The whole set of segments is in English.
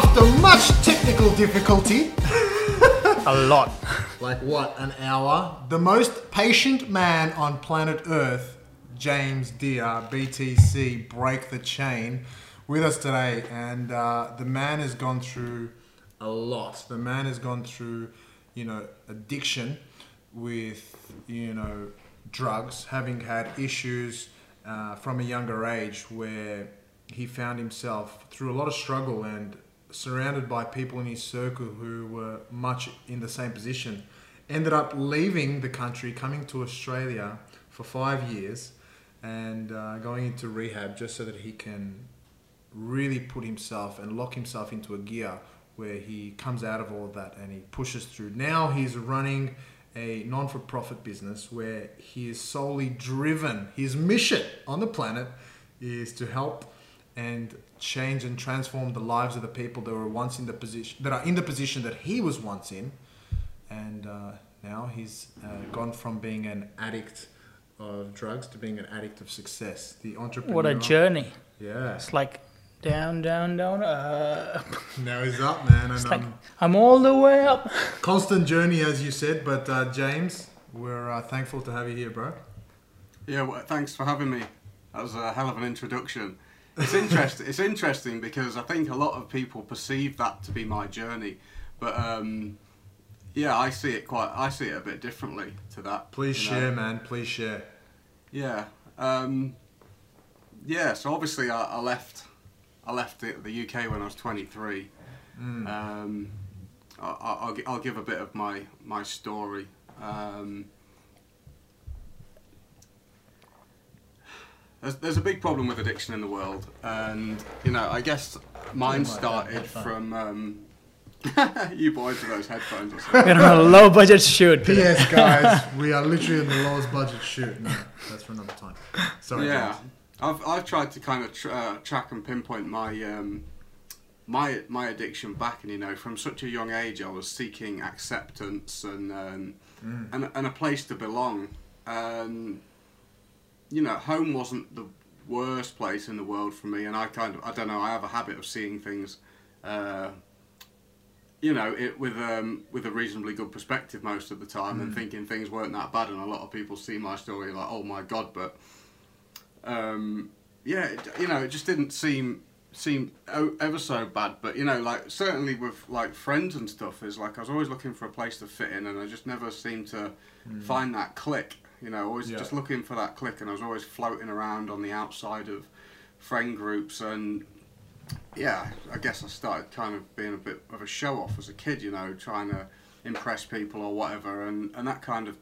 After much technical difficulty, A lot. like what, an hour? The most patient man on planet Earth, James Deere, BTC, Break the Chain, with us today. And uh, the man has gone through a lot. The man has gone through, you know, addiction with, you know, drugs, having had issues uh, from a younger age where he found himself through a lot of struggle and surrounded by people in his circle who were much in the same position. Ended up leaving the country, coming to Australia for five years, and uh, going into rehab just so that he can really put himself and lock himself into a gear where he comes out of all of that and he pushes through. Now he's running a non for profit business where he is solely driven. His mission on the planet is to help and change and transform the lives of the people that were once in the position that are in the position that he was once in and uh, now he's uh, gone from being an addict of drugs to being an addict of success the entrepreneur What a journey. yeah It's like down, down, down, up. now he's up man and It's like um, I'm all the way up. constant journey as you said but uh, james we're uh, thankful to have you here bro Yeah, well, thanks for having me. That was a hell of an introduction. It's interesting. it's interesting because I think a lot of people perceive that to be my journey, but um, yeah, I see it quite. I see it a bit differently to that. please you know. share man please share Yeah, um, yeah. So obviously, I, I left. I left the, the UK when I was 23. Um, I, I- I'll, I'll give a bit of my my story. Um, there's, there's a big problem with addiction in the world, and you know, I guess mine Like that started headphone. from. Um, you boys with those headphones or something. We're on a low budget shoot. today. ps guys we are literally in the lowest budget shoot no that's for another time sorry yeah, James. I've I've tried to kind of tr- uh, track and pinpoint my um, my my addiction back, and you know, from such a young age, I was seeking acceptance and um, and and a place to belong. Um, you know, home wasn't the worst place in the world for me, and I kind of I don't know. I have a habit of seeing things. Uh, you know, it with um, with a reasonably good perspective most of the time, and thinking things weren't that bad. And a lot of people see my story like, "Oh my god!" But um, yeah, it, you know, it just didn't seem seem ever so bad. But you know, like certainly with like friends and stuff, is like I was always looking for a place to fit in, and I just never seemed to find that click. You know, always Yeah. just looking for that click, and I was always floating around on the outside of friend groups and yeah, I guess I started kind of being a bit of a show off as a kid, you know, trying to impress people or whatever, and, and that kind of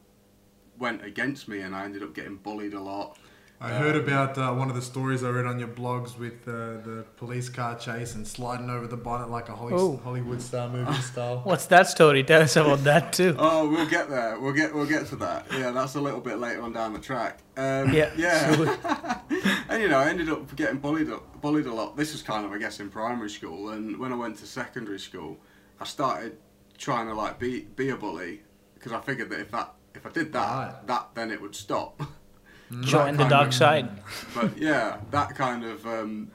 went against me, and I ended up getting bullied a lot. I heard about uh, one of the stories I read on your blogs with uh, the police car chase and sliding over the bonnet like a Holly- Oh. Hollywood star movie style. What's that story? Tell us about that too. Oh, we'll get there. We'll get we'll get to that. Yeah, that's a little bit later on down the track. Um, Yeah, yeah. and you know, I ended up getting bullied bullied a lot. This was kind of I guess in primary school, and when I went to secondary school, I started trying to like be be a bully because I figured that if that if I did that, Right. that then it would stop. Join the dark of- side. but yeah, that kind of um,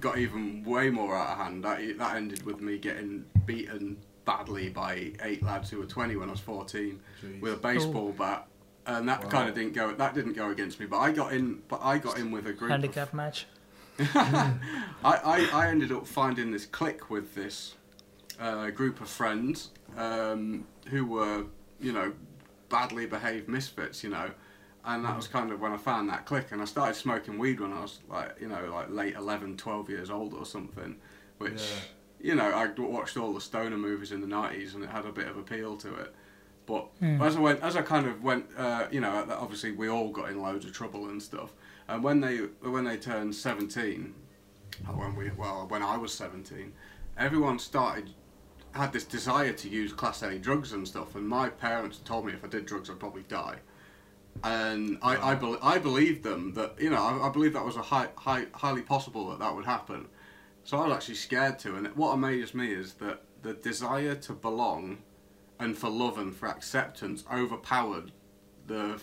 got even way more out of hand. That that ended with me getting beaten badly by eight lads who were 20 when I was 14 Jeez. with a baseball bat, and that Wow. kind of didn't go. That didn't go against me. But I got in. But I got in with a group. Of, Handicap match. I, I, I ended up finding this clique with this uh, group of friends um, who were, you know, badly behaved misfits, you know. And that was kind of when I found that click And I started smoking weed when I was like, you know, like late 11, 12 years old or something. Which, you know, I watched all the stoner movies in the 90s and it had a bit of appeal to it. But hmm. as I went, as I kind of went, uh, you know, uh, obviously we all got in loads of trouble and stuff. And when they when they turned seventeen, or when we well when I was seventeen, everyone started had this desire to use class A drugs and stuff. And my parents told me if I did drugs, I'd probably die. And I I, bel I believed them that you know I, I believe that was a high, high highly possible that that would happen. So I was actually scared to. And what amazed me is that the desire to belong and for love and for acceptance overpowered the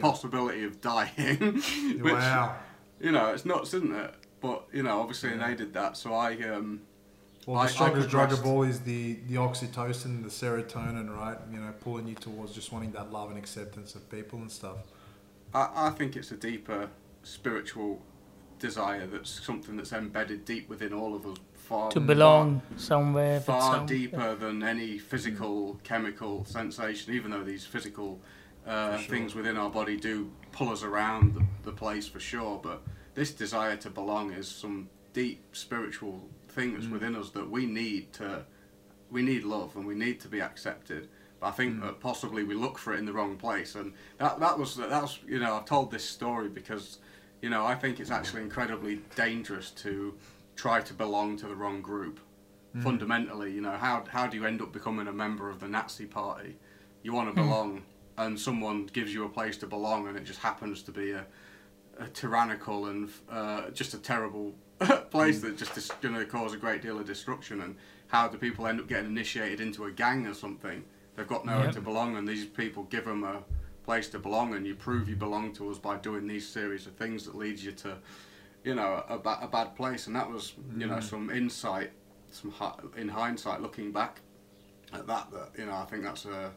possibility of dying. which, wow. You know, it's nuts, isn't it? But you know, obviously they did that, so I um, Well, I- I the strongest drug of all is the, the oxytocin, the serotonin, right? You know, pulling you towards just wanting that love and acceptance of people and stuff. I, I think it's a deeper spiritual desire that's something that's embedded deep within all of us. Far to belong somewhere. far, with far some, deeper than any physical chemical sensation. Even though these physical uh, sure. things within our body do pull us around the, the place for sure, but this desire to belong is some deep spiritual thing that's Mm. within us that we need to we need love and we need to be accepted. But I think Mm. that possibly we look for it in the wrong place, and that that was that was you know I've told this story because you know I think it's actually incredibly dangerous to try to belong to the wrong group. Mm. Fundamentally, you know how how do you end up becoming a member of the Nazi party? You want to Hmm. belong, and someone gives you a place to belong, and it just happens to be a, a tyrannical and uh, just a terrible place that just is going to cause a great deal of destruction. And how do people end up getting initiated into a gang or something? They've got nowhere Yep. to belong, and these people give them a place to belong, and you prove you belong to us by doing these series of things that leads you to, you know, a, ba- a bad place. And that was, you know, some insight, some hi- in hindsight, looking back at that, that you know, I think that's a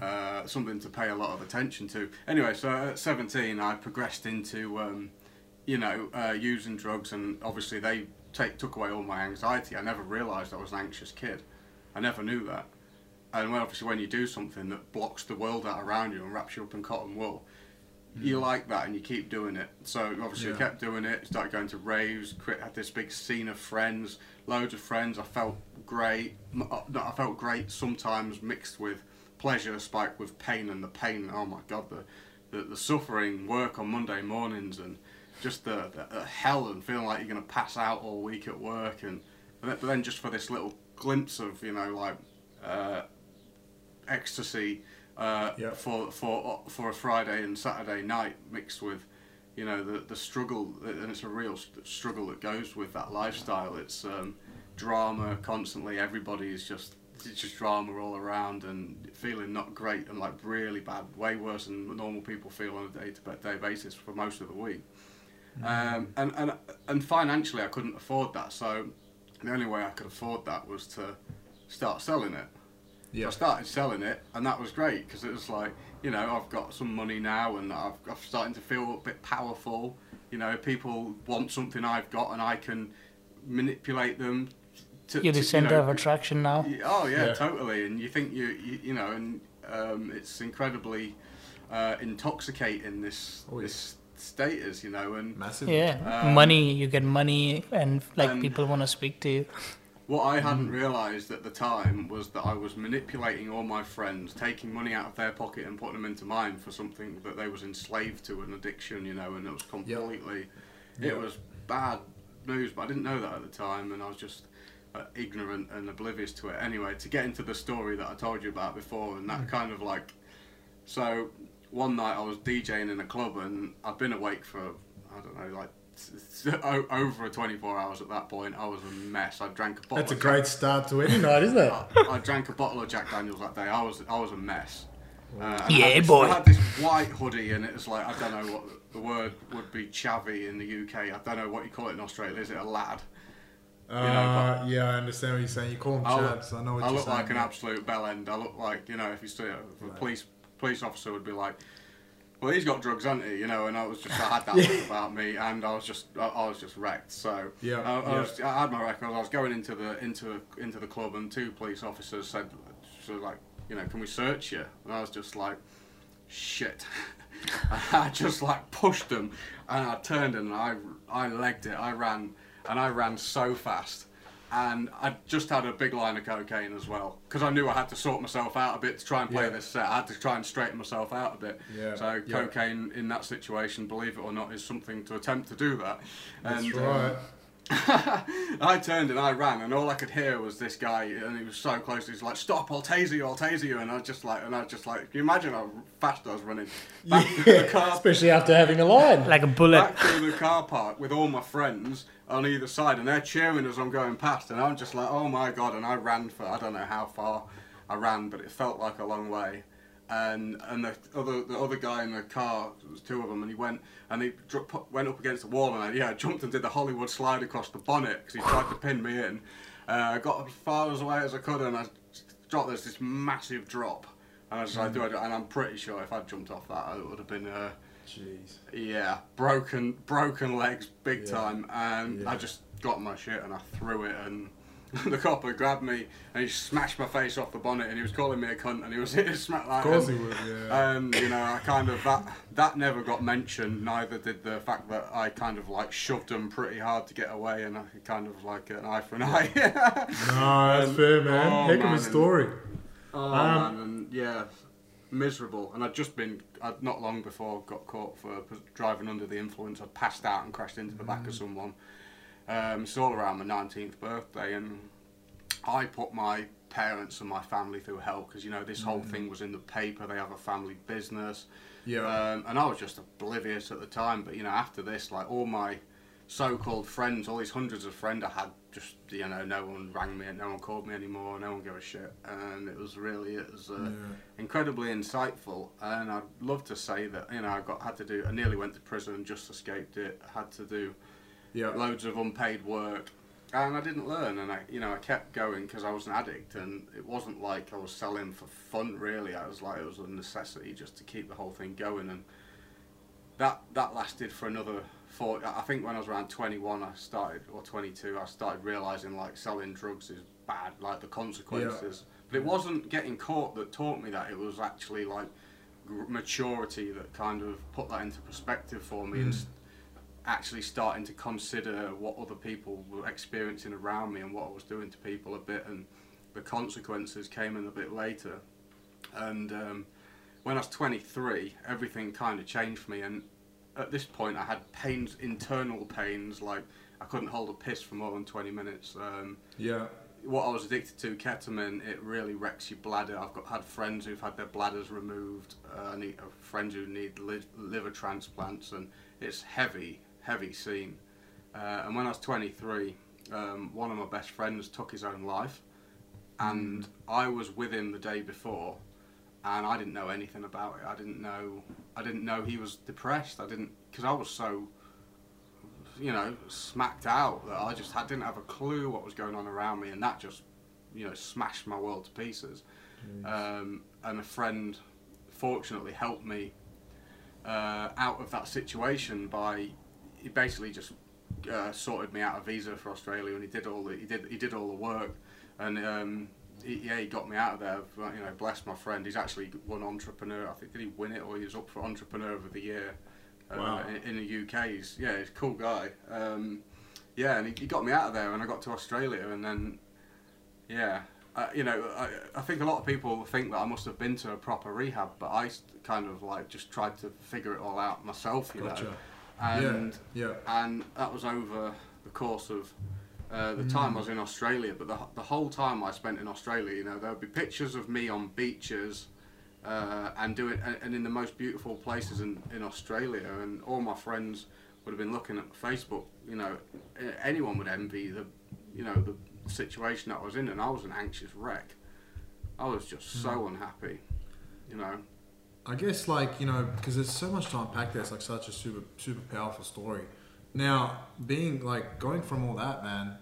uh, something to pay a lot of attention to. Anyway, so at 17, I progressed into, um, you know, uh, using drugs, and obviously they take took away all my anxiety. I never realised I was an anxious kid. I never knew that. And when, obviously, when you do something that blocks the world out around you and wraps you up in cotton wool, you like that and you keep doing it. So obviously, I kept doing it. Started going to raves. Had this big scene of friends, loads of friends. I felt great. Uh, I felt great sometimes mixed with pleasure, spiked with pain, and the pain. Oh my god, the the, the suffering. Work on Monday mornings and just the, the, the hell and feeling like you're gonna pass out all week at work and. But then- but then just for this little glimpse of you know like uh, ecstasy uh, for for for a Friday and Saturday night mixed with you know the the struggle and it's a real st- struggle that goes with that lifestyle. It's um, drama constantly. Everybody is just it's just drama all around and feeling not great and like really bad, way worse than normal people feel on a day to day basis for most of the week. Um, and, and and financially, I couldn't afford that. So the only way I could afford that was to start selling it. So I started selling it, and that was great because it was like, you know, I've got some money now, and I've, I'm starting to feel a bit powerful. You know, people want something I've got, and I can manipulate them. To, You're to, the you center know, of attraction now. Oh yeah, Yeah. totally. And you think you, you, you know, and um, it's incredibly uh, intoxicating. This Oh, yeah. this status, you know, and Massive. Yeah, Um, money. You get money, and like and- people want to speak to you. What I hadn't realised at the time was that I was manipulating all my friends, taking money out of their pocket and putting them into mine for something that they was enslaved to, an addiction, you know, and it was completely, Yeah. it was bad news, but I didn't know that at the time, and I was just uh, ignorant and oblivious to it. Anyway, to get into the story that I told you about before, and that kind of like, so one night I was DJing in a club, and I'd been awake for I don't know, like. s- s- o- Over 24 hours at that point, I was a mess. I drank a bottle. That's a of great start to any night, isn't it? I, I drank a bottle of Jack Daniels that day. I was I was a mess. Uh, and I Yeah, had this, boy. I had this white hoodie, and it was like I don't know what the word would be. Chavvy in the UK. I don't know what you call it in Australia. Is it a lad? Uh, yeah, I understand what you're saying. You call them I look. I know what I you're look like an absolute bell end. I look like you know if you see a, if a Right. police police officer would be like, well he's got drugs, hasn't he? You know, and I was just I had that look about me, and I was just I, I was just wrecked. So Yeah, I, I, yeah. was, I had my records. I was going into the into into the club, and two police officers said, so like you know, can we search you? And I was just like, shit. I just like pushed them, and I turned and I I legged it. I ran, and I ran so fast. And I just had a big line of cocaine as well, because I knew I had to sort myself out a bit to try and play Yeah. this set. I had to try and straighten myself out a bit. Yeah, So yeah. cocaine in that situation, believe it or not, is something to attempt to do that. That's and, um, right. I turned and I ran, and all I could hear was this guy, and he was so close. He's like, "Stop! I'll taser you! I'll taser you!" And I was just like, and I was just like, can you imagine how fast I was running back to the car, especially after having a line. Like a bullet. back to the car park with all my friends on either side, and they're cheering as I'm going past, and I'm just like, "Oh my god!" And I ran for I don't know how far I ran, but it felt like a long way. And and the other the other guy in the car, there was two of them, and he went and he went up against the wall, and I, yeah, jumped and did the Hollywood slide across the bonnet because he tried to pin me in. Uh, I got as far as away as I could, and I dropped. There's this massive drop, and I was like, "Do I do?" And I'm pretty sure if I'd jumped off that, it would have been. Uh, Jeez. yeah, broken broken legs big Yeah. time, and Yeah. I just got my shit and I threw it, and the copper grabbed me and he smashed my face off the bonnet, and he was calling me a cunt, and he was hitting smack like Of course and, he would, yeah. And you know, I kind of that that never got mentioned. Neither did the fact that I kind of like shoved him pretty hard to get away, and I kind of like an eye for an eye. no, that's and- fair, man. oh, Heck man, of a story. Oh Um, man, and yeah, miserable. And I'd just been, I'd not long before got caught for driving under the influence. I'd passed out and crashed into the back of mm. someone. Um, it's all around my 19th birthday, and I put my parents and my family through hell because you know this whole thing was in the paper. They have a family business. Yeah. Um, and I was just oblivious at the time. But you know, after this, like all my so-called friends, all these hundreds of friends I had, just you know, no one rang me, no one called me anymore, no one gave a shit, and it was really, it was uh, Yeah. incredibly insightful. And I'd love to say that you know, I got had to do, I nearly went to prison, just escaped it, had to do yeah. loads of unpaid work. And I didn't learn, and I, you know, I kept going because I was an addict, and it wasn't like I was selling for fun. Really, I was like it was a necessity just to keep the whole thing going, and that that lasted for another four. I think when I was around 21, I started, or 22, I started realizing like selling drugs is bad, like the consequences. But it wasn't getting caught that taught me that. It was actually like maturity that kind of put that into perspective for me Mm. s- actually starting to consider what other people were experiencing around me and what I was doing to people a bit and the consequences came in a bit later and um, when I was 23 everything kind of changed for me and at this point I had pains internal pains like I couldn't hold a piss for more than 20 minutes um, Yeah. what I was addicted to, ketamine, it really wrecks your bladder. I've got had friends who've had their bladders removed. Uh, I need uh, friends who need li- liver transplants, and it's heavy, heavy scene. Uh, and when I was 23, um, one of my best friends took his own life, and I was with him the day before, and I didn't know anything about it. I didn't know. I didn't know he was depressed. I didn't because I was so you know, smacked out that I just had, didn't have a clue what was going on around me, and that just, you know, smashed my world to pieces. Um, and a friend, fortunately, helped me uh, out of that situation by he basically just uh, sorted me out a visa for Australia, and he did all the he did he did all the work, and um, he, yeah, he got me out of there. You know, bless my friend. He's actually won entrepreneur. I think did he win it or he was up for entrepreneur of the year uh, Wow. in, in the UK. He's yeah, he's a cool guy. Um, yeah, and he, he got me out of there, and I got to Australia, and then yeah. Uh, you know, I, I think a lot of people think that I must have been to a proper rehab, but I kind of like just tried to figure it all out myself, you Gotcha. know. And yeah. and that was over the course of uh, the time I was in Australia. But the, the whole time I spent in Australia, you know, there would be pictures of me on beaches uh, and doing and, and in the most beautiful places in, in Australia, and all my friends would have been looking at Facebook. You know, anyone would envy the, you know, the situation that I was in, and I was an anxious wreck. I was just so unhappy, you know. I guess like you know because there's so much to unpack there. It's like such a super super powerful story. Now being like going from all that man,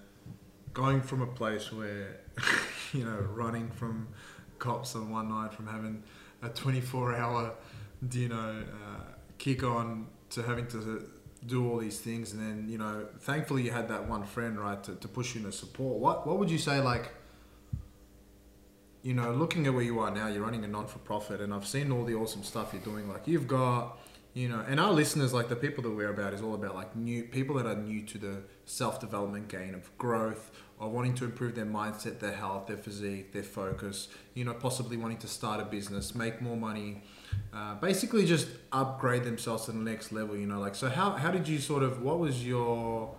going from a place where you know running from cops on one night, from having a 24 hour you know uh, kick on to having to do all these things, and then you know thankfully you had that one friend right to, to push you into support. What what would you say like? You know, looking at where you are now, you're running a non for profit, and I've seen all the awesome stuff you're doing. Like you've got, you know, and our listeners, like the people that we're about, is all about like new people that are new to the self development gain of growth, or wanting to improve their mindset, their health, their physique, their focus. You know, possibly wanting to start a business, make more money, uh, basically just upgrade themselves to the next level. You know, like so. How how did you sort of? What was your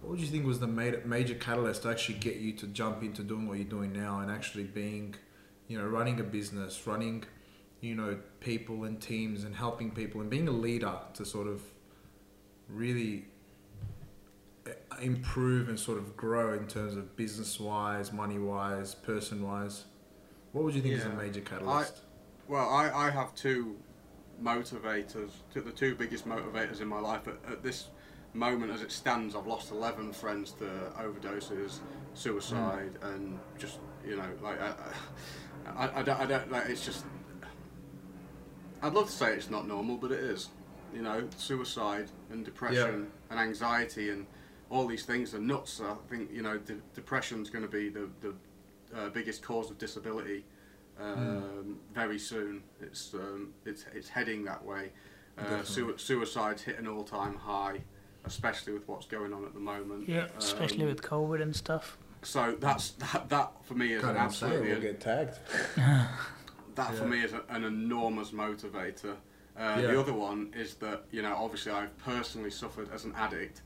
what would you think was the ma- major catalyst to actually get you to jump into doing what you're doing now and actually being, you know, running a business, running, you know, people and teams and helping people and being a leader to sort of really uh, improve and sort of grow in terms of business wise, money wise, person wise? What would you think is a major catalyst? Well, I, I have two motivators, the two biggest motivators in my life at, at this moment as it stands, I've lost 11 friends to overdoses, suicide, and just you know, like I, I, I, don't, I don't like it's just. I'd love to say it's not normal, but it is. You know, suicide and depression and anxiety and all these things are nuts. I think you know, de- depression's going to be the the uh, biggest cause of disability um, very soon. It's um, it's it's heading that way. Uh, su- suicide's hit an all-time high, especially with what's going on at the moment. Yeah, especially Um, with COVID and stuff. So that's that, that for me is Can't an even absolutely we'll get tagged. that for me is a, an enormous motivator. Uh, Yeah. The other one is that you know obviously I've personally suffered as an addict,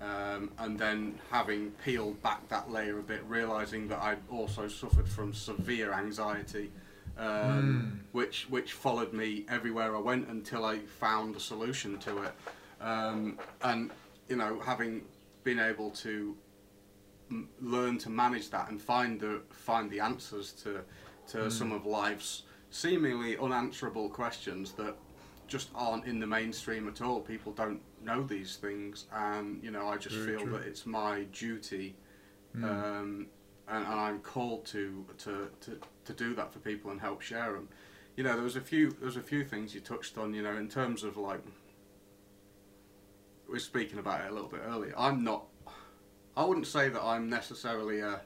um, and then having peeled back that layer a bit, realizing that I'd also suffered from severe anxiety, um, which which followed me everywhere I went until I found a solution to it, um, and you know having been able to m- learn to manage that and find the find the answers to to some of life's seemingly unanswerable questions that just aren't in the mainstream at all. People don't know these things, and you know I just Very feel true. that it's my duty, um, and, and I'm called to, to to to do that for people and help share them. You know, there was a few there was a few things you touched on. You know, in terms of like we were speaking about it a little bit earlier. I'm not. I wouldn't say that I'm necessarily a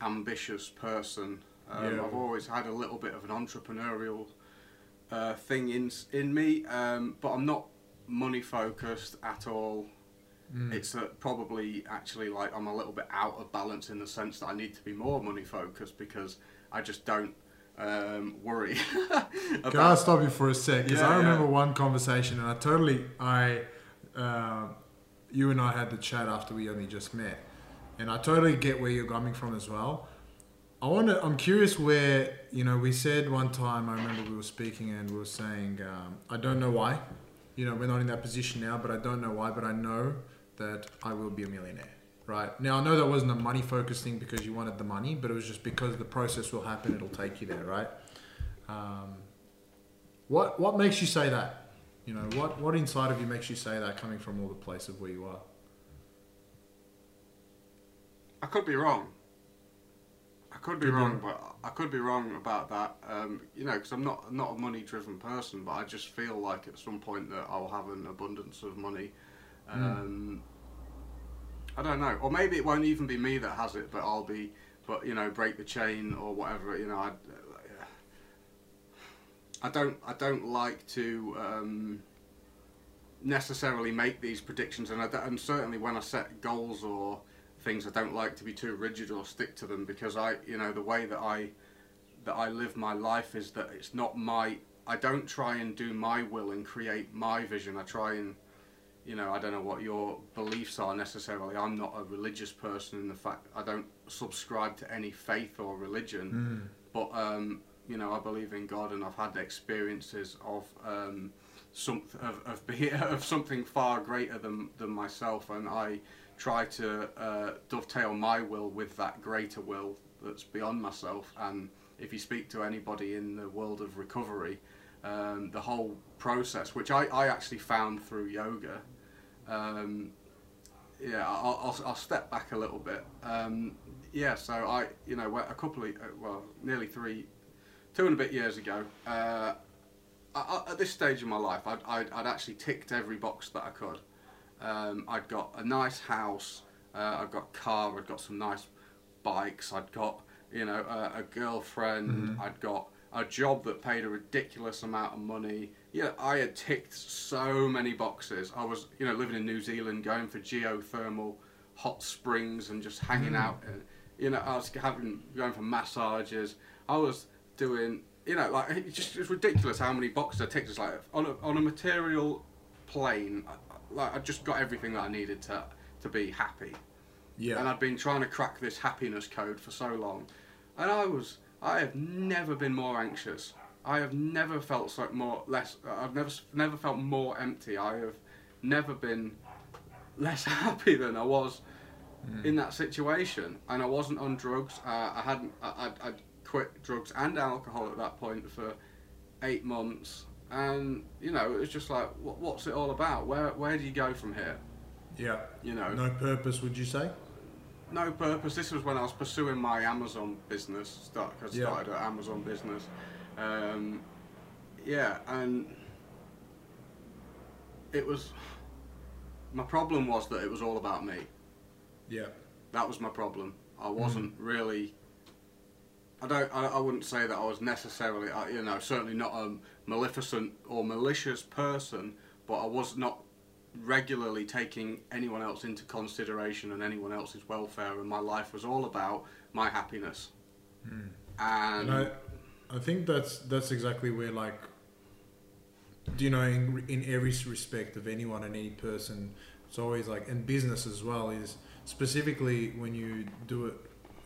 ambitious person. Um, Yeah. I've always had a little bit of an entrepreneurial uh, thing in in me, um, but I'm not money focused at all. It's uh, probably actually like I'm a little bit out of balance in the sense that I need to be more money focused because I just don't um, worry about. Can I stop you for a sec? Because Yeah, I yeah. remember one conversation, and I totally, I, uh, you and I had the chat after we only just met, and I totally get where you're coming from as well. I want to. I'm curious where you know we said one time. I remember we were speaking and we were saying, um, I don't know why. You know, we're not in that position now, but I don't know why. But I know that I will be a millionaire. Right now, I know that wasn't a money focused thing because you wanted the money, but it was just because the process will happen. It'll take you there, right? Um, what what makes you say that? You know, what what inside of you makes you say that coming from all the place of where you are? I could be wrong. I could be wrong, but I could be wrong about that. Um, you know, because I'm not not a money driven person, but I just feel like at some point that I'll have an abundance of money. Um, I don't know, or maybe it won't even be me that has it, but I'll be, but you know, break the chain or whatever. You know, I. I don't. I don't like to. Um, necessarily make these predictions, and I and certainly when I set goals or things, I don't like to be too rigid or stick to them because I, you know, the way that I that I live my life is that it's not my. I don't try and do my will and create my vision. I try and, you know, I don't know what your beliefs are necessarily. I'm not a religious person in the fact I don't subscribe to any faith or religion, but um, you know, I believe in God, and I've had experiences of. Um, some of of, be, of something far greater than than myself, and I try to uh, dovetail my will with that greater will that's beyond myself. And if you speak to anybody in the world of recovery, um, the whole process, which I, I actually found through yoga, um, yeah, I'll, I'll, I'll step back a little bit. Um, yeah, so I, you know, a couple of, well, nearly three, two and a bit years ago, uh, I, I- at this stage of my life, I'd, I'd, I'd actually ticked every box that I could. Um, I'd got a nice house, uh, I'd got a car, I'd got some nice bikes, I'd got, you know, a, a girlfriend, I'd got a job that paid a ridiculous amount of money. Yeah, I had ticked so many boxes. I was, you know, living in New Zealand, going for geothermal hot springs and just hanging out. And, you know, I was having going for massages. I was doing, you know, like it just it's ridiculous how many boxes I ticked. It's like on a, on a material plane, I, I- like I just got everything that I needed to to be happy. Yeah. And I'd been trying to crack this happiness code for so long. And I was, I have never been more anxious. I have never felt so more, less, I've never, never felt more empty. I have never been less happy than I was in that situation. And I wasn't on drugs. Uh, I hadn't, I, I'd, I'd quit drugs and alcohol at that point for eight months. And, you know, it was just like, what, what's it all about? Where, where do you go from here? Yeah. You know, No purpose, would you say? no purpose. This was when I was pursuing my Amazon business. Start, I Yeah. started an Amazon business. Um, yeah, and it was. My problem was that it was all about me. Yeah. That was my problem. I wasn't really. I don't. I, I wouldn't say that I was necessarily. uh, You know, certainly not a maleficent or malicious person, but I was not regularly taking anyone else into consideration and anyone else's welfare, and my life was all about my happiness. And, And I, I think that's that's exactly where like, do you know, in, in every respect of anyone and any person, it's always like, in business as well, is specifically when you do it,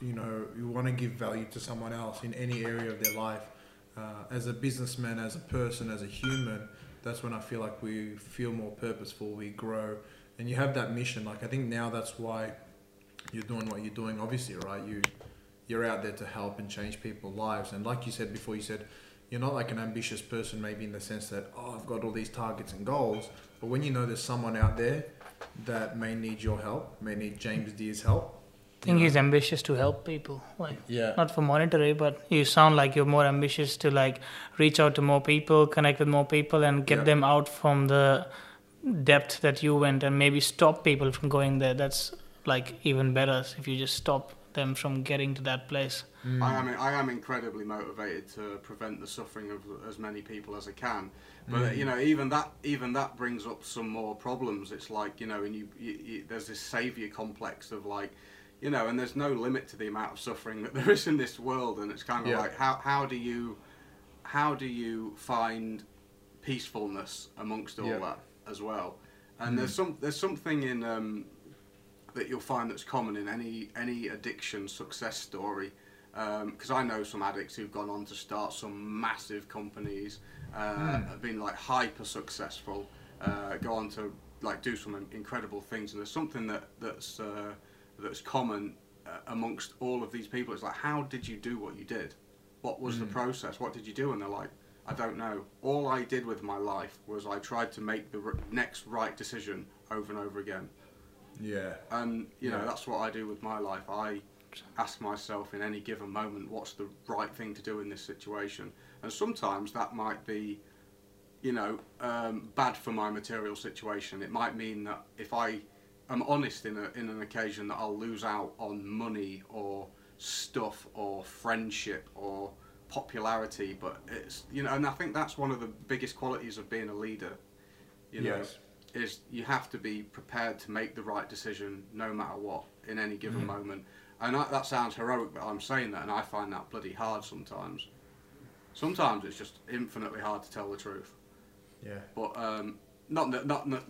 you know, you want to give value to someone else in any area of their life. Uh, as a businessman, as a person, as a human, that's when I feel like we feel more purposeful, we grow, and you have that mission. Like I think now that's why you're doing what you're doing. Obviously, right? You you're out there to help and change people's lives. And like you said before, you said you're not like an ambitious person, maybe in the sense that oh, I've got all these targets and goals. But when you know there's someone out there that may need your help, may need James Deer's help. I think he's ambitious to help people. Like Yeah. not for monetary, but you sound like you're more ambitious to like reach out to more people, connect with more people, and get Yeah. them out from the depth that you went, and maybe stop people from going there. That's like even better if you just stop them from getting to that place. Mm. I am I am incredibly motivated to prevent the suffering of as many people as I can. But mm. you know, even that even that brings up some more problems. It's like you know, and you, you, you there's this savior complex of like, you know, and there's no limit to the amount of suffering that there is in this world, and it's kind of Yeah. like how how do you how do you find peacefulness amongst all Yeah. that as well? And there's some there's something in um, that you'll find that's common in any any addiction success story. Because I know some addicts who've gone on to start some massive companies, uh, have been like hyper successful, uh, go on to like do some incredible things, and there's something that that's uh, that's common uh, amongst all of these people. It's like, how did you do what you did? What was the process? What did you do? And they're like, I don't know. All I did with my life was I tried to make the r- next right decision over and over again. Yeah. And you know Yeah. that's what I do with my life. I ask myself in any given moment, what's the right thing to do in this situation? And sometimes that might be, you know, um, bad for my material situation. It might mean that if I am honest in a, in an occasion, that I'll lose out on money or stuff or friendship or popularity. But it's you know, and I think that's one of the biggest qualities of being a leader. You know, Yes. is you have to be prepared to make the right decision no matter what in any given moment. And I, that sounds heroic, but I'm saying that, and I find that bloody hard sometimes. Sometimes it's just infinitely hard to tell the truth, Yeah. but um, not that- not not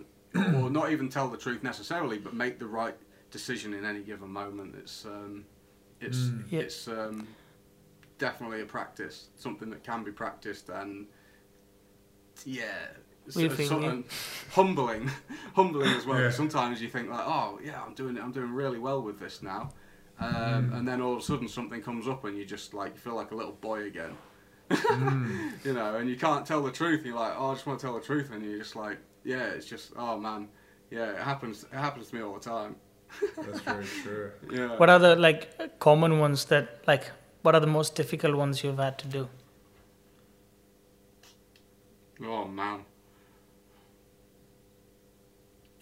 or not even tell the truth necessarily, but make the right decision in any given moment. It's um, it's Mm. Yeah. it's um, definitely a practice, something that can be practiced, and yeah, it's, We it's feel sort you. of humbling, humbling as well. Yeah. Sometimes you think like, oh yeah, I'm doing it, I'm doing really well with this now, um, Mm. and then all of a sudden something comes up and you just like feel like a little boy again, Mm. you know, and you can't tell the truth. You're like, oh, I just want to tell the truth, and you're just like, yeah, it's just, oh man, yeah, it happens, it happens to me all the time. That's very true. Yeah. What are the like common ones that like? What are the most difficult ones you've had to do? Oh man.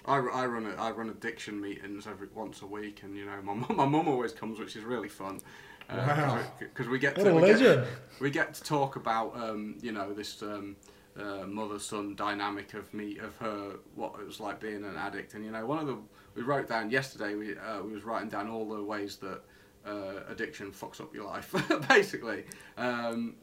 I, I run a, I run addiction meetings every once a week, and you know my mum, my mum always comes, which is really fun. Wow. Because we get What to a we get, we get to talk about um, you know this um, uh, mother son dynamic of me of her what it was like being an addict, and you know one of the we wrote down yesterday we uh, we was writing down all the ways that uh, addiction fucks up your life basically. Um,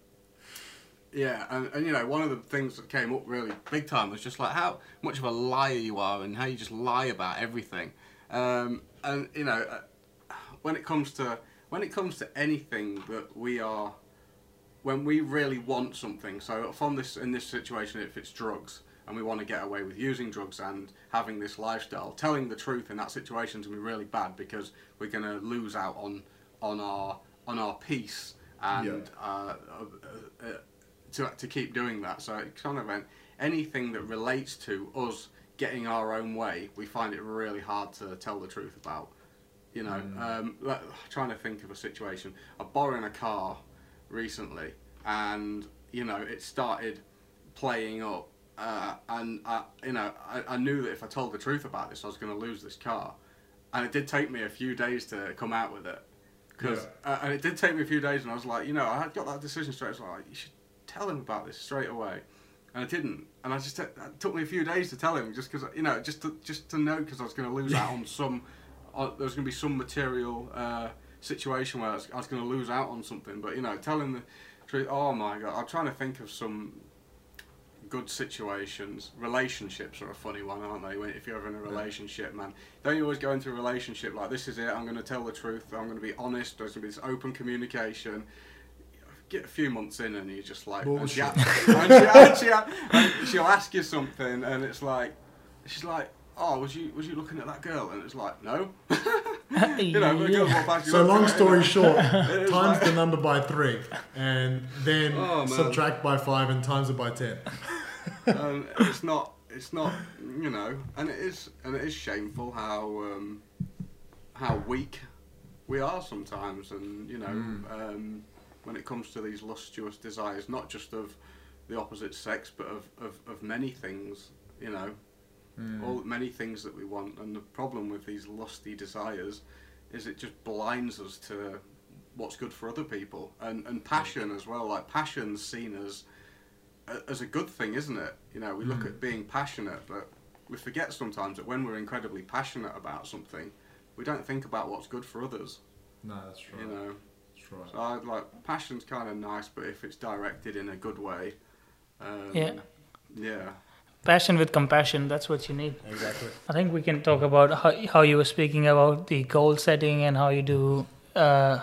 yeah, and, and you know, one of the things that came up really big time was just like how much of a liar you are and how you just lie about everything. Um, and you know, uh, when it comes to when it comes to anything that we are, when we really want something. So from this in this situation, if it's drugs and we want to get away with using drugs and having this lifestyle, telling the truth in that situation is gonna be really bad because we're gonna lose out on on our on our peace and uh, uh, uh, to, to keep doing that. So it kind of anything that relates to us getting our own way, we find it really hard to tell the truth about. You know, um, trying to think of a situation. I borrowed a car recently, and you know, it started playing up, uh, and I, you know, I, I knew that if I told the truth about this, I was going to lose this car, and it did take me a few days to come out with it, because uh, and it did take me a few days, and I was like, you know, I had got that decision straight. I was like, you should tell him about this straight away, and I didn't, and I just it took me a few days to tell him, just because you know, just to just to know, because I was going to lose out on some, on, there was going to be some material uh, situation where I was, was going to lose out on something, but you know, telling the truth. Oh my god, I'm trying to think of some good situations. Relationships are a funny one, aren't they? When if you're ever in a relationship, man, don't you always go into a relationship like this is it? I'm going to tell the truth. I'm going to be honest. There's going to be this open communication. Get a few months in, and you're just like, and she, and she, and she, and she'll ask you something, and it's like, she's like, oh, was you was you looking at that girl? And it's like, no. you know, girl past you, So long story short, times like- the number by three, and then Oh, subtract by five and times it by ten. and it's not it's not you know and it is and it is shameful how um, how weak we are sometimes and you know um, when it comes to these lustuous desires not just of the opposite sex but of, of, of many things you know Hmm. all many things that we want and the problem with these lusty desires is it just blinds us to what's good for other people and and hmm. passion as well like passion's seen as a- as a good thing, isn't it? You know, we look hmm. at being passionate, but we forget sometimes that when we're incredibly passionate about something, we don't think about what's good for others. No, that's right. You know, That's right. so I like passion's kind of nice, but if it's directed in a good way, um, Yeah. yeah, Passion with compassion, that's what you need. Exactly. I think we can talk about how, how you were speaking about the goal setting and how you do uh,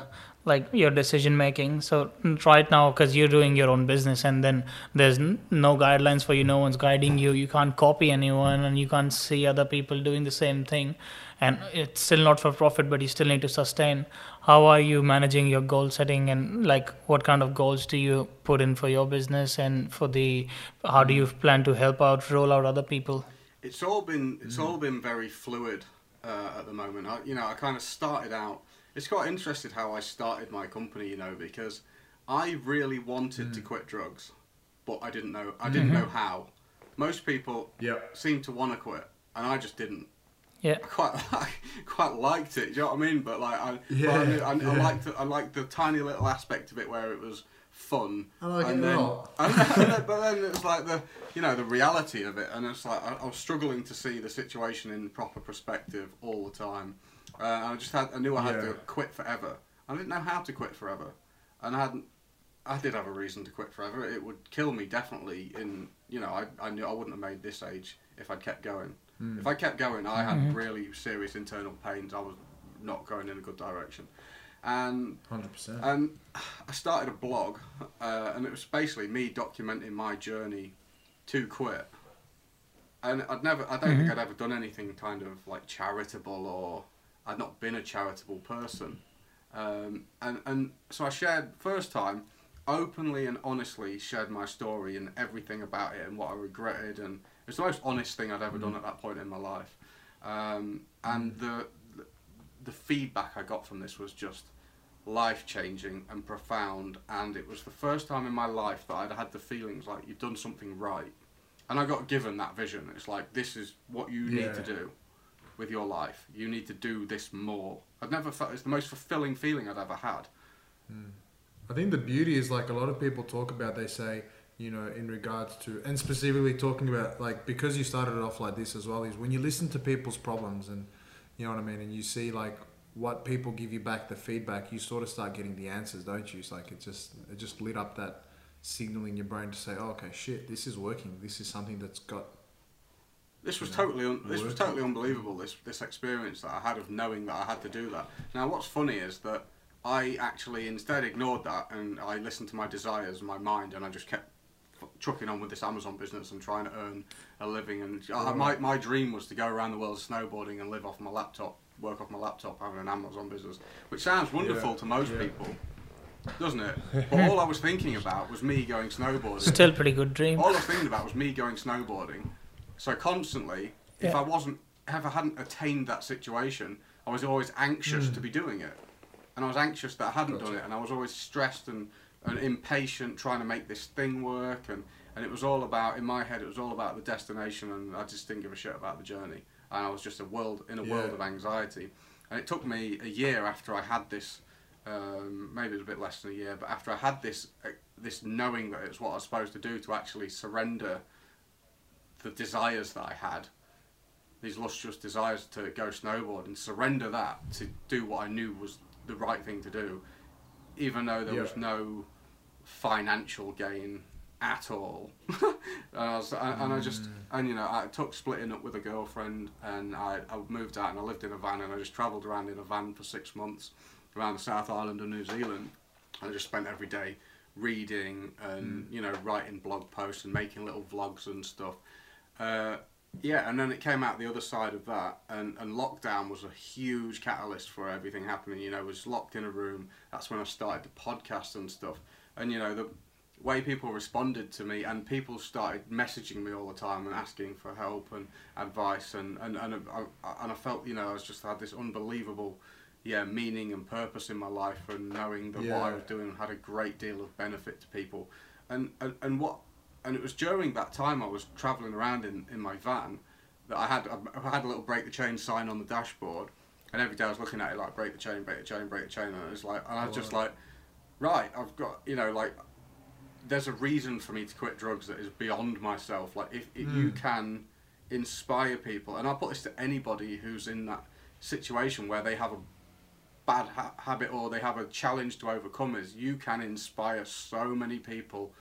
like your decision making. So right now, because you're doing your own business and then there's n- no guidelines for you, no one's guiding you. You can't copy anyone and you can't see other people doing the same thing. And it's still not for profit, but you still need to sustain. How are you managing your goal setting and like what kind of goals do you put in for your business and for the how do you mm. plan to help out, roll out other people? it's all been it's all been very fluid uh, at the moment. I, you know, I kind of started out. It's quite interesting how I started my company. You know, because I really wanted to mm. quit drugs, but I didn't know I mm-hmm. didn't know how. Most people Yep. seem to want to quit, and I just didn't. Yeah. I quite like, quite liked it. Do you know what I mean? But like, I, Yeah, but I, knew- I, I liked the, I liked the tiny little aspect of it where it was fun. I like and it a then, lot. and then- and but then it's like the you know the reality of it, and it's like I, I was struggling to see the situation in proper perspective all the time. Uh, and I just had I knew I had Yeah. to quit forever. I didn't know how to quit forever, and I hadn't. I did have a reason to quit forever. It would kill me definitely. In you know, I, I knew I wouldn't have made this age if I'd kept going. If I kept going, I had really serious internal pains. I was not going in a good direction, and Hundred percent. and I started a blog, uh, and it was basically me documenting my journey to quit. And I'd never, I don't think I'd ever done anything kind of like charitable, or I'd not been a charitable person. Um, and and so I shared first time, openly and honestly shared my story and everything about it and what I regretted, and it's the most honest thing I'd ever done at that point in my life. Um, and the, the feedback I got from this was just life changing and profound. And it was the first time in my life that I'd had the feelings like you've done something right. And I got given that vision. It's like, this is what you need to do with your life. You need to do this more. I've never felt it's the most fulfilling feeling I'd ever had. I think the beauty is like a lot of people talk about. They say, you know, in regards to, and specifically talking about like because you started it off like this as well. Is when you listen to people's problems and you know what I mean, and you see like what people give you back the feedback, you sort of start getting the answers, don't you? It's like it just it just lit up that signal in your brain to say, oh, okay, shit, this is working. This is something that's got This was Yeah. totally un- this was totally unbelievable. This this experience that I had of knowing that I had to do that. Now, what's funny is that I actually instead ignored that and I listened to my desires and my mind, and I just kept f- trucking on with this Amazon business and trying to earn a living. And I, my my dream was to go around the world snowboarding and live off my laptop, work off my laptop, having an Amazon business, which sounds wonderful Yeah. to most Yeah. people, doesn't it? But all I was thinking about was me going snowboarding. Still pretty good dream. All I was thinking about was me going snowboarding. So constantly, if I wasn't, if I hadn't attained that situation, I was always anxious Mm. to be doing it, and I was anxious that I hadn't done it, and I was always stressed and, and impatient trying to make this thing work, and and it was all about in my head, it was all about the destination, and I just didn't give a shit about the journey, and I was just a world in a world of anxiety, and it took me a year after I had this. Um, maybe it was a bit less than a year, but after I had this, uh, this knowing that it's what I was supposed to do to actually surrender the desires that I had, these lustrous desires to go snowboard and surrender that to do what I knew was the right thing to do, even though there was no financial gain at all. and, I was, and, and I just, and you know, I took splitting up with a girlfriend and I, I moved out and I lived in a van and I just travelled around in a van for six months around the South Island of New Zealand. And I just spent every day reading and, you know, writing blog posts and making little vlogs and stuff. Uh, yeah, and then it came out the other side of that, and, and lockdown was a huge catalyst for everything happening. You know, I was locked in a room. That's when I started the podcast and stuff. And you know, the way people responded to me, and people started messaging me all the time and asking for help and advice, and and and I, and I felt, you know, I was just had this unbelievable, yeah, meaning and purpose in my life, and knowing that what I was doing had a great deal of benefit to people, and and, and what and it was during that time I was travelling around in, in my van that I had I had a little break the chain sign on the dashboard, and every day I was looking at it like break the chain, break the chain, break the chain, and it was like and I was just like, right, I've got you know like there's a reason for me to quit drugs that is beyond myself. Like if, if you hmm. can inspire people, and I put this to anybody who's in that situation where they have a bad ha- habit or they have a challenge to overcome, is you can inspire so many people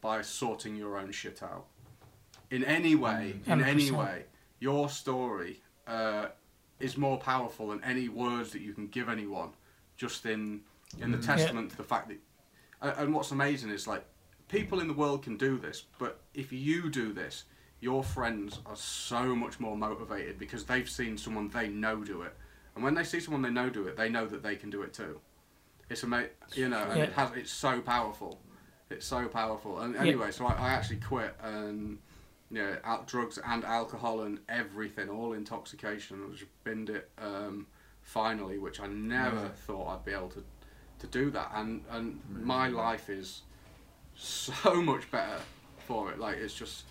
by sorting your own shit out. In any way, in any 100%. way, your story uh, is more powerful than any words that you can give anyone. Just in in the testament to the fact that, and, and what's amazing is like people in the world can do this, but if you do this, your friends are so much more motivated because they've seen someone they know do it, and when they see someone they know do it, they know that they can do it too. It's ama- you know, and it has it's so powerful. It's so powerful. And Yeah. anyway, so I, I actually quit and yeah, out drugs and alcohol and everything, all intoxication. I just binned it um, finally, which I never Yeah. thought I'd be able to, to do that. And and my life is so much better for it. Like it's just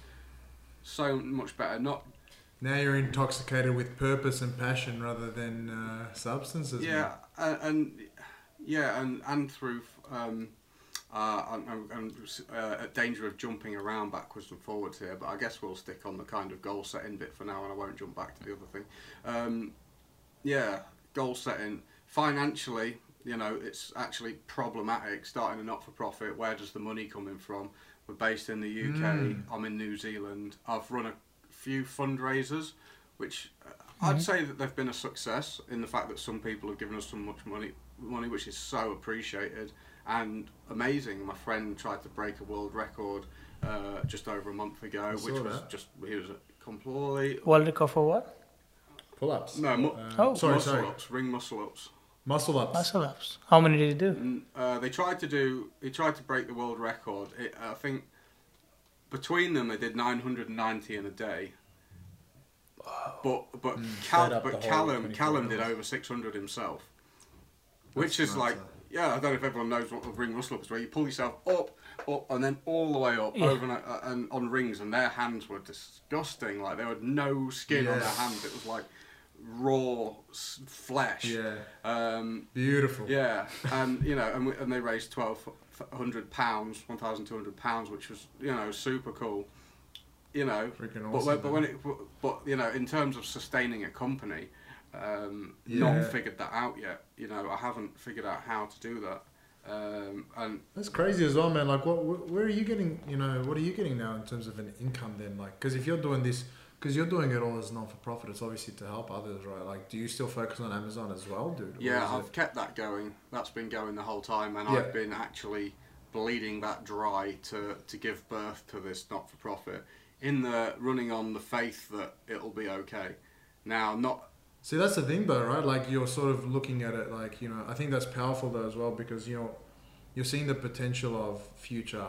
so much better. Not Now you're intoxicated with purpose and passion rather than uh, substances. yeah, and, and yeah, and and through. Um, uh, I'm, I'm, I'm uh, at danger of jumping around backwards and forwards here, but I guess we'll stick on the kind of goal setting bit for now, and I won't jump back to the other thing. Um, yeah, goal setting financially, you know, it's actually problematic starting a not for profit. Where does the money coming from? We're based in the UK. Mm. I'm in New Zealand. I've run a few fundraisers, which uh, I'd say that they've been a success in the fact that some people have given us so much money, money which is so appreciated and amazing. My friend tried to break a world record uh, just over a month ago, which was that. just he was a complete World record for what? Pull ups. no mu- Uh, Oh. sorry, muscle sorry. ups, ring muscle ups. Muscle ups. Muscle ups. How many did he do? And, uh, they tried to do. He tried to break the world record. It, I think between them they did 990 in a day. But but Cal, but Callum Callum did over 600 himself, which That's is like nuts, yeah. I don't know if everyone knows what the ring muscle up is, where you pull yourself up, up, and then all the way up Yeah. over and, uh, and on rings, and their hands were disgusting. Like they had no skin on their hands. It was like raw s- flesh. Yeah. Um, Beautiful. yeah, and you know, and, we, and they raised twelve hundred pounds, one thousand two hundred pounds, which was you know super cool. You know, Freaking but when, but when it, but, but you know, in terms of sustaining a company, um, Yeah. not figured that out yet. You know, I haven't figured out how to do that. Um, and That's crazy as well, man. Like, what, where are you getting? You know, what are you getting now in terms of an income? Then, like, because if you're doing this, because you're doing it all as non for profit, it's obviously to help others, right? Like, do you still focus on Amazon as well, dude? Yeah, I've it- kept that going. That's been going the whole time, and Yeah. I've been actually bleeding that dry to to give birth to this not for profit. In the running on the faith that it'll be okay. Now, not See, that's the thing, though, right? Like, you're sort of looking at it like, you know, I think that's powerful though as well because you know, you're seeing the potential of future,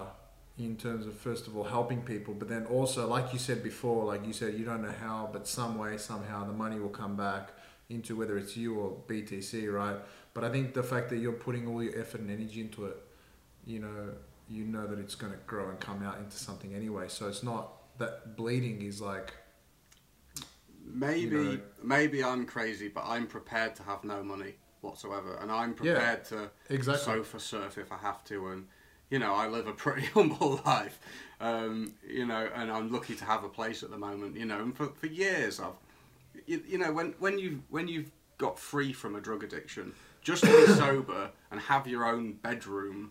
in terms of first of all helping people, but then also like you said before, like you said, you don't know how, but some way somehow the money will come back into whether it's you or BTC, right? But I think the fact that you're putting all your effort and energy into it, you know, you know that it's going to grow and come out into something anyway. So it's not that bleeding is like Maybe You know- maybe I'm crazy, but I'm prepared to have no money whatsoever, and I'm prepared to exactly sofa surf if I have to, and you know I live a pretty humble life, um, you know, and I'm lucky to have a place at the moment, you know, and for, for years I've, you, you know, when when you when you've got free from a drug addiction, just to be sober and have your own bedroom,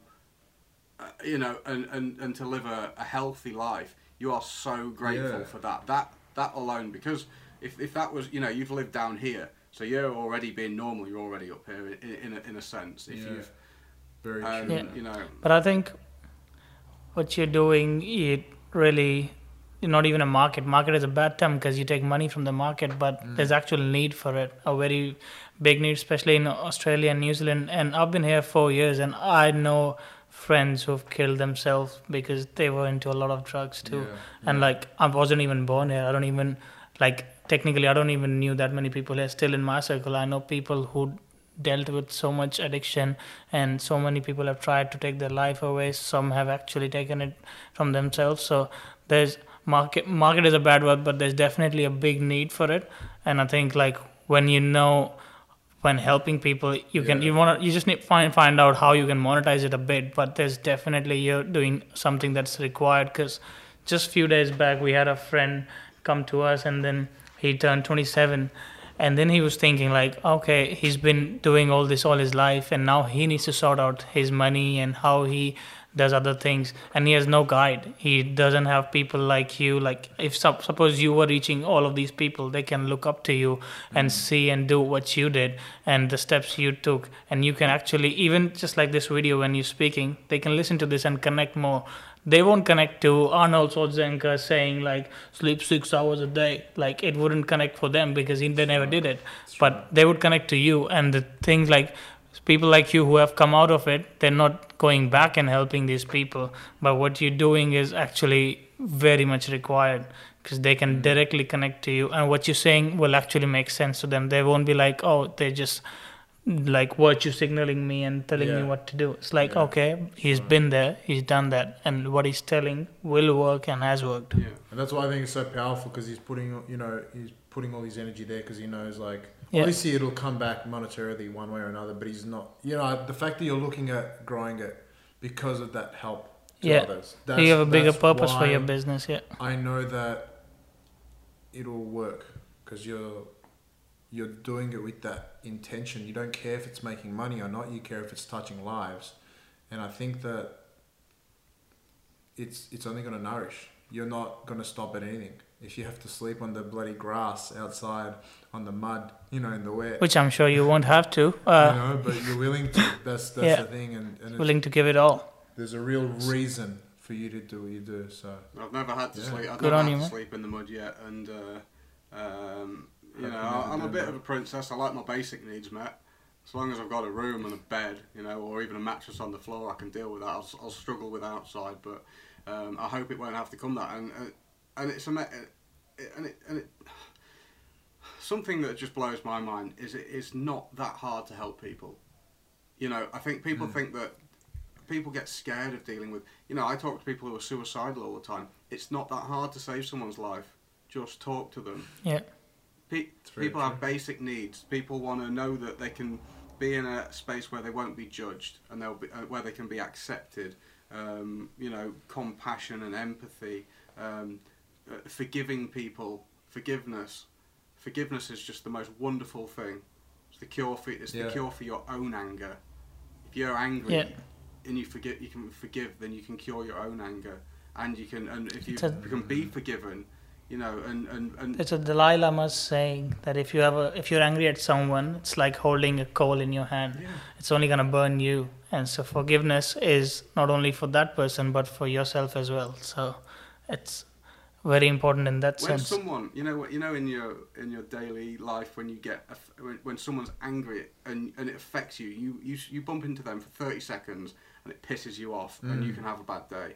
uh, you know, and, and, and to live a, a healthy life, you are so grateful Yeah. for that. That that alone, because if, if that was, you know, you've lived down here, so you're already being normal. You're already up here in, in, a, in a sense. If Yeah. you've, very um, true. Yeah. you know, But I think what you're doing, it really not even a market. Market is a bad term because you take money from the market, but there's actual need for it. A very big need, especially in Australia and New Zealand. And I've been here four years, and I know friends who've killed themselves because they were into a lot of drugs too. Yeah, And yeah. like I wasn't even born here. I don't even like technically I don't even knew that many people here still in my circle. I know people who dealt with so much addiction and so many people have tried to take their life away. Some have actually taken it from themselves. So there's market market is a bad word, but there's definitely a big need for it. And I think like when you know when helping people you can Yeah. you want to you just need find find out how you can monetize it a bit but there's definitely you're doing something that's required because just few days back we had a friend come to us and then he turned 27 and then he was thinking like okay he's been doing all this all his life and now he needs to sort out his money and how he does other things. And he has no guide. He doesn't have people like you. Like if sup- suppose you were reaching all of these people they can look up to you and mm. see and do what you did and the steps you took. And you can actually even just like this video when you're speaking they can listen to this and connect more they won't connect to Arnold Schwarzenegger saying like sleep six hours a day. Like it wouldn't connect for them because he, they never did it. But they would connect to you and the things like people like you who have come out of it, they're not going back and helping these people. But what you're doing is actually very much required because they can hmm. directly connect to you and what you're saying will actually make sense to them. They won't be like, oh, they just like virtue signaling me and telling Yeah. me what to do. It's like, Yeah. okay, he's Right. been there, he's done that, and what he's telling will work and has worked. yeah. And that's why I think it's so powerful because he's putting, you know, he's putting all his energy there because he knows, like, Yeah. obviously it'll come back monetarily one way or another, but he's not, you know, the fact that you're looking at growing it because of that help to Yeah. others. you have a bigger purpose for your business, yeah. I know that it'll work because you're you're doing it with that intention. You don't care if it's making money or not. You care if it's touching lives, and I think that it's it's only going to nourish. You're not going to stop at anything. If you have to sleep on the bloody grass outside on the mud, you know, in the wet, Which I'm sure you won't have to. you Uh, know, but you're willing to. That's that's Yeah. the thing, and, and willing to give it all. there's a real reason for you to do what you do. So I've never had to Yeah. sleep. I've Good never had you, to man. sleep in the mud yet, and uh, um, you know, I'm a bit that. of a princess. I like my basic needs met. As long as I've got a room and a bed, you know, or even a mattress on the floor, I can deal with that. I'll, I'll struggle with outside, but um, I hope it won't have to come that. And uh, and it's a me- and it and it something that just blows my mind is it is not that hard to help people. You know, I think people Mm. think that people get scared of dealing with. You know, I talk to people who are suicidal all the time. It's not that hard to save someone's life. Just talk to them. Yeah. Pe- It's people true. have basic needs. People want to know that they can be in a space where they won't be judged and they'll be uh, where they can be accepted. Um, you know, compassion and empathy, um, uh, forgiving people, forgiveness. Forgiveness is just the most wonderful thing. It's the cure for it's Yeah. the cure for your own anger. If you're angry Yeah. and you forget, you can forgive, then you can cure your own anger, and you can and if you It's a- can be forgiven, you know, and and and It's a Dalai Lama saying that if you have a, if you're angry at someone, it's like holding a coal in your hand. yeah. It's only gonna burn you. And so forgiveness is not only for that person but for yourself as well. So it's very important in that when sense. someone you know you know in your in your daily life when you get when, when someone's angry and and it affects you you you you bump into them for 30 seconds and it pisses you off and you Mm. can have a bad day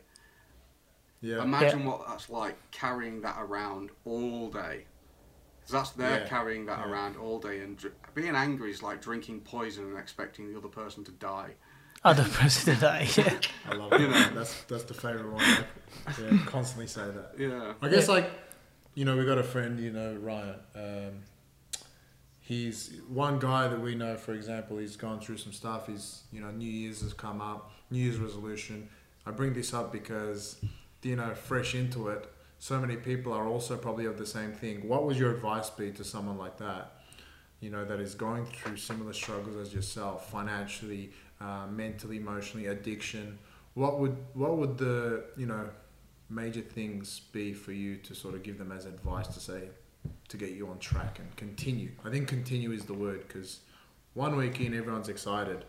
Yeah. Imagine what that's like carrying that around all day. 'Cause that's they're Yeah. carrying that Yeah. around all day, and dr- being angry is like drinking poison and expecting the other person to die. Other person to die. Yeah. I love it. You know. That's that's the favorite one. Like, yeah, constantly say that. Yeah. I guess Yeah. like, you know, we got a friend, you know, Ryan. Um, he's one guy that we know, for example. He's gone through some stuff. He's, you know, New Year's has come up, New Year's resolution. I bring this up because, you know, fresh into it, so many people are also probably of the same thing. What would your advice be to someone like that? You know, that is going through similar struggles as yourself, financially, uh, mentally, emotionally, addiction. What would what would the you know major things be for you to sort of give them as advice to say to get you on track and continue? I think continue is the word because one week in everyone's excited.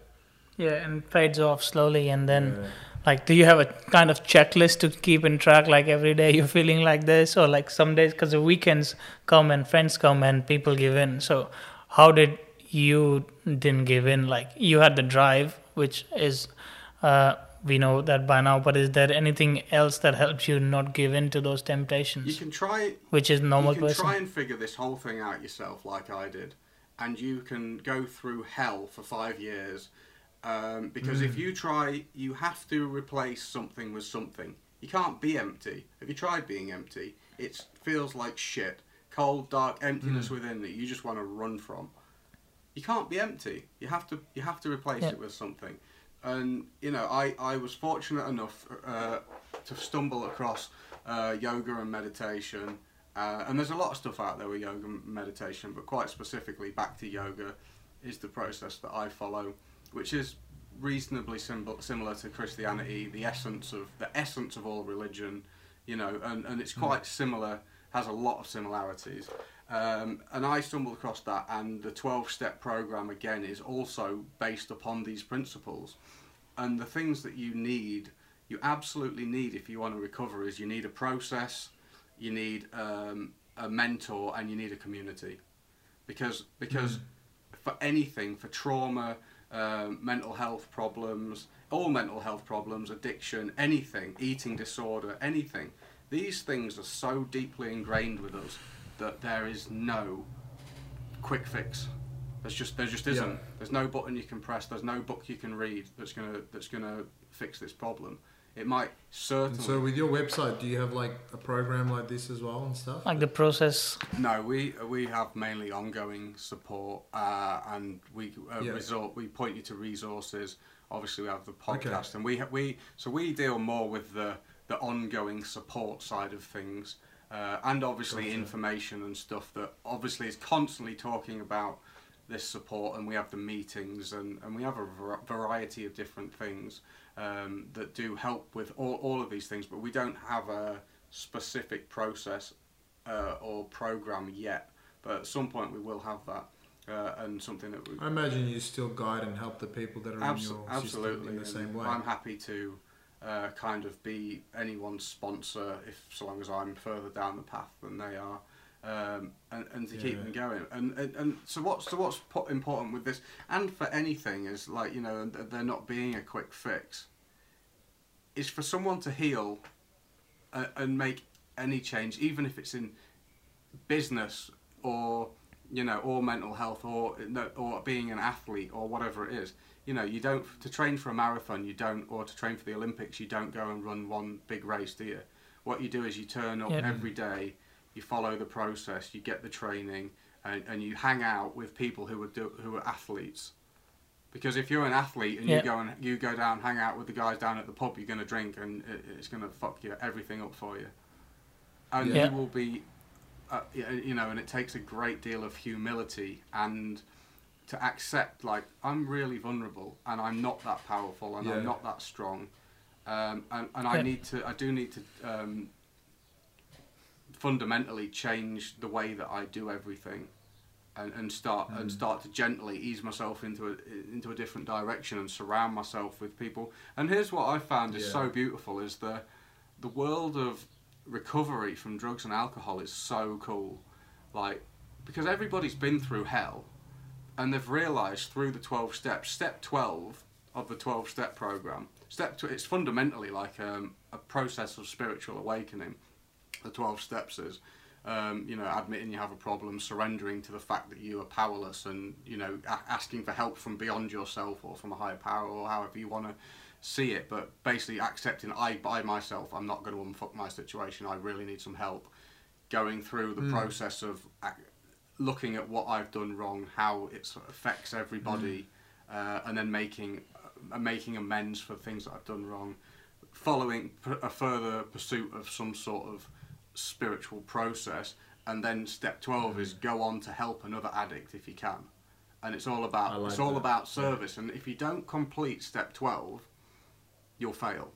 Yeah, and fades off slowly, and then Yeah. like, do you have a kind of checklist to keep in track? Like every day you're feeling like this, or like some days because the weekends come and friends come and people give in. So, how did you didn't give in? Like you had the drive, which is. Uh, we know that by now, but is there anything else that helps you not give in to those temptations? You can try which is normal you can person? try and figure this whole thing out yourself, like I did, and you can go through hell for five years. Um, because if you try, you have to replace something with something. You can't be empty. Have you tried being empty? It feels like shit. Cold, dark emptiness within that you just want to run from. You can't be empty. You have to. You have to replace Yeah. it with something. And you know, I, I was fortunate enough uh, to stumble across uh, yoga and meditation. Uh, and there's a lot of stuff out there with yoga and meditation, but quite specifically, bhakti yoga is the process that I follow, which is reasonably sim- similar to Christianity, the essence of the essence of all religion, you know, and, and it's quite similar, has a lot of similarities. Um, and I stumbled across that, and the 12 step program again is also based upon these principles. And the things that you need, you absolutely need if you want to recover, is you need a process, you need um, a mentor, and you need a community. Because, because for anything, for trauma, um, mental health problems, all mental health problems, addiction, anything, eating disorder, anything, these things are so deeply ingrained with us that there is no quick fix. There's just there just isn't. Yeah. There's no button you can press. There's no book you can read that's gonna that's gonna fix this problem. It might And certainly. so with your website, do you have like a program like this as well and stuff? like the process No, we we have mainly ongoing support, uh, and we uh, Yeah. resort we point you to resources. Obviously, we have the podcast, and we ha- we so we deal more with the the ongoing support side of things, uh, and obviously Gotcha. information and stuff that obviously is constantly talking about this support, and we have the meetings, and, and we have a variety of different things um, that do help with all, all of these things, but we don't have a specific process uh, or program yet. But at some point we will have that, uh, and something that we I imagine you still guide and help the people that are Abso- in your absolutely in the same way. I'm happy to uh, kind of be anyone's sponsor if so long as I'm further down the path than they are. Um, and, and to keep them going, and, and and so what's so what's important with this, and for anything is like you know, th- there not being a quick fix. Is for someone to heal, uh, and make any change, even if it's in business or you know, or mental health, or no, or being an athlete, or whatever it is. You know, you don't to train for a marathon, you don't, or to train for the Olympics, you don't go and run one big race, do you? What you do is you turn up Yeah. every day, you follow the process, you get the training, and, and you hang out with people who are do, who are athletes. Because if you're an athlete and Yeah. you go and you go down, hang out with the guys down at the pub, you're gonna drink, and it, it's gonna fuck you everything up for you. And Yeah. you will be uh, you know, and it takes a great deal of humility and to accept, like, I'm really vulnerable and I'm not that powerful and Yeah. I'm not that strong, um, and and I need to, I do need to um, fundamentally change the way that I do everything. And, and start and Mm. start to gently ease myself into a into a different direction and surround myself with people. And here's what I found is Yeah. so beautiful is the the world of recovery from drugs and alcohol is so cool. Like, because everybody's been through hell and they've realized through the 12 steps, step 12 of the 12 step program. Step two, it's fundamentally like um, a process of spiritual awakening. The 12 steps is, um, you know, admitting you have a problem, surrendering to the fact that you are powerless, and you know, a- asking for help from beyond yourself or from a higher power or however you want to see it. But basically, accepting I by myself, I'm not going to unfuck my situation. I really need some help. Going through the process of ac- looking at what I've done wrong, how it sort of affects everybody, uh, and then making uh, making amends for things that I've done wrong. Following a further pursuit of some sort of spiritual process, and then step twelve is go on to help another addict if you can, and it's all about like it's all that. about service. And if you don't complete step twelve, you'll fail.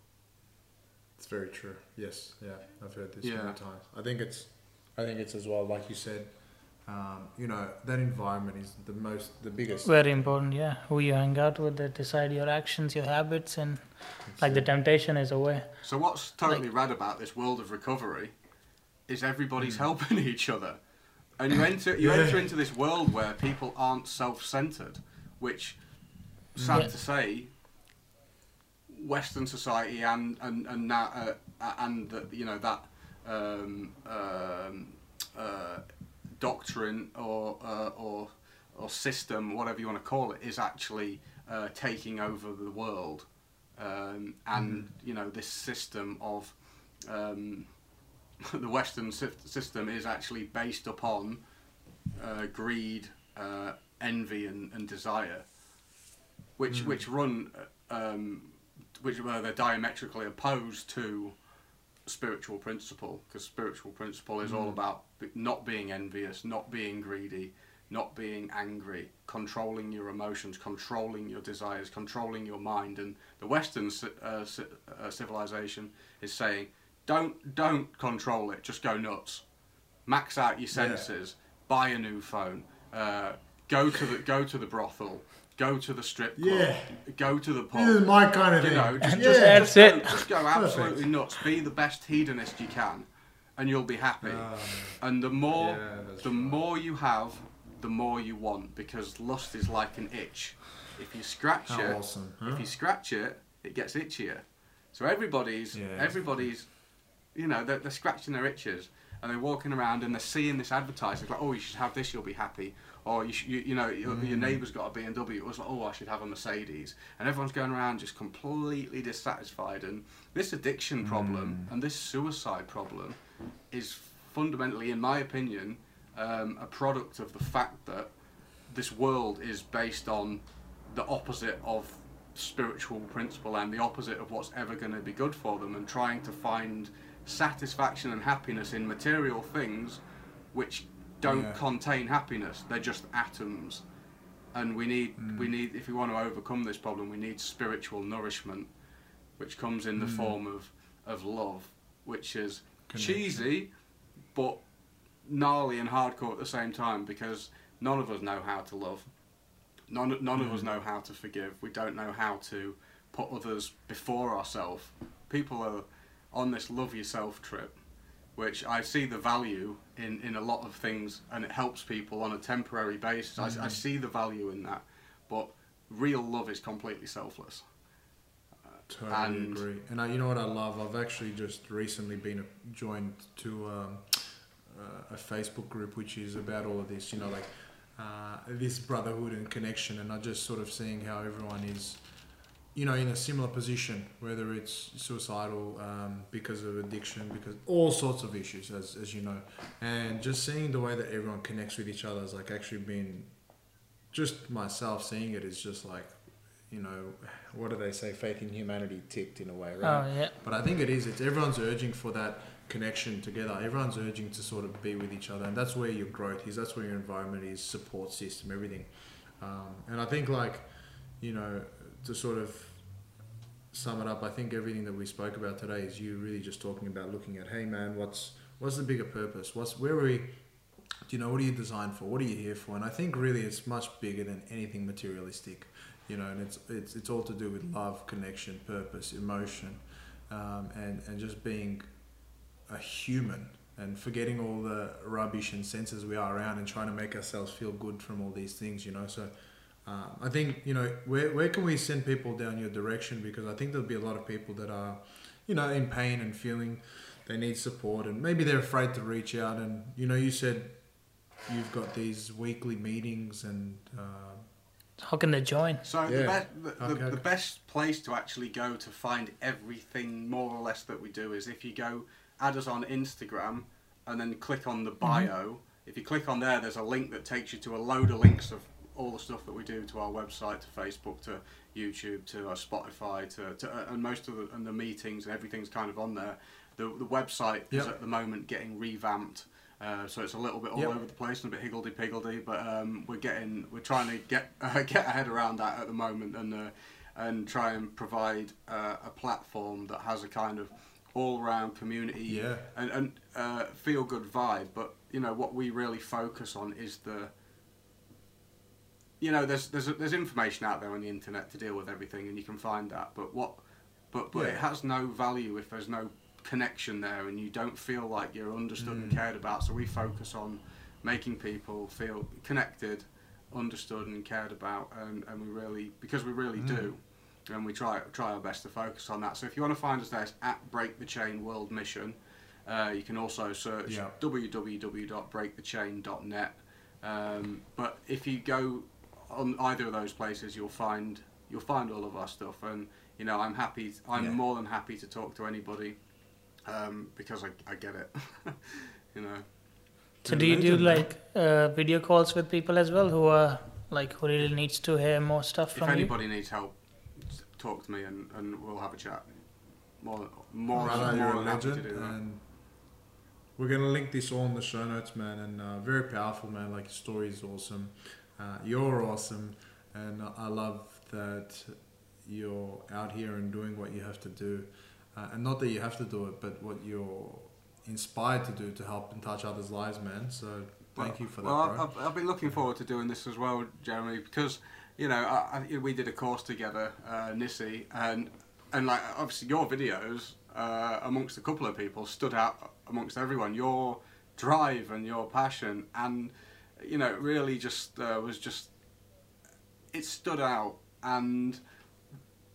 It's very true. Yes, yeah, I've heard this Yeah. many times. I think it's, I think it's as well, like you said, um, you know, that environment is the most, the biggest. Very important, yeah. Who you hang out with, that decide your actions, your habits, and like the temptation is away. So what's totally rad about this world of recovery is everybody's helping each other, and you enter you Yeah. enter into this world where people aren't self-centered, which, sad Yeah. to say, Western society and and and that uh, and the, you know that um, um, uh, doctrine or uh, or or system, whatever you want to call it, is actually uh, taking over the world, um, and you know this system of um, the Western system is actually based upon uh, greed, uh, envy, and, and desire, which which run uh, um, which uh, they're diametrically opposed to spiritual principle because spiritual principle is all about not being envious, not being greedy, not being angry, controlling your emotions, controlling your desires, controlling your mind. And the Western uh, uh, civilization is saying, don't don't control it, just go nuts, max out your Yeah. senses, buy a new phone, uh, go to the go to the brothel, go to the strip club, Yeah. go to the pub. This is my kind of You thing. know, just, yeah. just, That's just it. Go, just go Perfect. absolutely nuts. Be the best hedonist you can, and you'll be happy. and the more, Ah. Yeah, the right. more you have, the more you want, because lust is like an itch. If you scratch How it, awesome, huh? if you scratch it, it gets itchier. So everybody's, Yeah. everybody's, you know, they're, they're scratching their itches, and they're walking around and they're seeing this advertising like, oh, you should have this, you'll be happy. Or you, sh- you, you know, your, Mm. your neighbour's got a BMW. It was like, oh, I should have a Mercedes, and everyone's going around just completely dissatisfied. And this addiction Mm. problem and this suicide problem is fundamentally, in my opinion, um, a product of the fact that this world is based on the opposite of spiritual principle and the opposite of what's ever going to be good for them, and trying to find satisfaction and happiness in material things which don't Yeah. contain happiness. They're just atoms. And we need, Mm. we need, if we want to overcome this problem, we need spiritual nourishment, which comes in the Mm. form of, of love, which is Connection. cheesy, but gnarly and hardcore at the same time because none of us know how to love. None, none of us know how to forgive. We don't know how to put others before ourselves. People are on this love yourself trip, which I see the value in, in a lot of things and it helps people on a temporary basis. I, I see the value in that. But real love is completely selfless. Totally And- agree. And I, you know what I love? I've actually just recently been joined to um, uh, a Facebook group which is about all of this. You know, like uh, this brotherhood and connection, and I just sort of seeing how everyone is, you know, in a similar position, whether it's suicidal um, because of addiction, because all sorts of issues, as as you know, and just seeing the way that everyone connects with each other has like actually been, just myself seeing it is just like. You know, what do they say? Faith in humanity ticked in a way, right? Oh yeah. But I think it is. It's everyone's urging for that connection together. Everyone's urging to sort of be with each other, and that's where your growth is. That's where your environment is, support system, everything. Um, and I think, like, you know, to sort of sum it up, I think everything that we spoke about today is you really just talking about looking at, hey man, what's what's the bigger purpose? What's where are we? Do you know what are you designed for? What are you here for? And I think really it's much bigger than anything materialistic, you know. And it's it's it's all to do with love, connection, purpose, emotion, um, and and just being a human and forgetting all the rubbish and senses we are around and trying to make ourselves feel good from all these things, you know. So uh, I think you know where where can we send people down your direction because I think there'll be a lot of people that are, you know, in pain and feeling they need support and maybe they're afraid to reach out and you know you said you've got these weekly meetings and uh, How can they join? So the, Yeah. be- the, Okay. the, the best place to actually go to find everything more or less that we do is if you go add us on Instagram and then click on the bio. If you click on there, there's a link that takes you to a load of links of all the stuff that we do to our website, to Facebook, to YouTube, to our Spotify, to, to uh, and most of the and the meetings and everything's kind of on there. The the website is at the moment getting revamped. Uh, so it's a little bit all Yep. over the place and a bit higgledy piggledy, but um, we're getting we're trying to get uh, get our head around that at the moment and uh, and try and provide uh, a platform that has a kind of all round community Yeah. and, and uh, feel good vibe. But you know what we really focus on is the you know there's there's there's information out there on the internet to deal with everything and you can find that. But what but but it has no value if there's no connection there and you don't feel like you're understood and Mm. cared about. So we focus on making people feel connected, understood and cared about, and, and we really because we really Mm. do, and we try try our best to focus on that. So if you want to find us there, it's at Break the Chain World Mission. Uh, you can also search Yeah. www.breakthechain.net. Um, but if you go on either of those places, you'll find you'll find all of our stuff, and you know I'm happy. I'm Yeah. more than happy to talk to anybody um, because I, I get it. you know. So do you do like uh, video calls with people as well who are like who really needs to hear more stuff If from you? anybody needs help, talk to me and, and we'll have a chat. More, more, Right, more you're than happy to do that. and we're gonna link this all in the show notes, man. And uh, very powerful, man. Like your story is awesome. Uh, you're awesome, and I love that you're out here and doing what you have to do, uh, and not that you have to do it, but what you're inspired to do to help and touch others' lives, man. So thank Well- you for that, well. I've, I've been looking forward to doing this as well, Jeremy, because you know I, I, we did a course together, uh, Nissi, and and like obviously your videos uh, amongst a couple of people stood out amongst everyone. Your drive and your passion, and you know, really just uh, was just it stood out and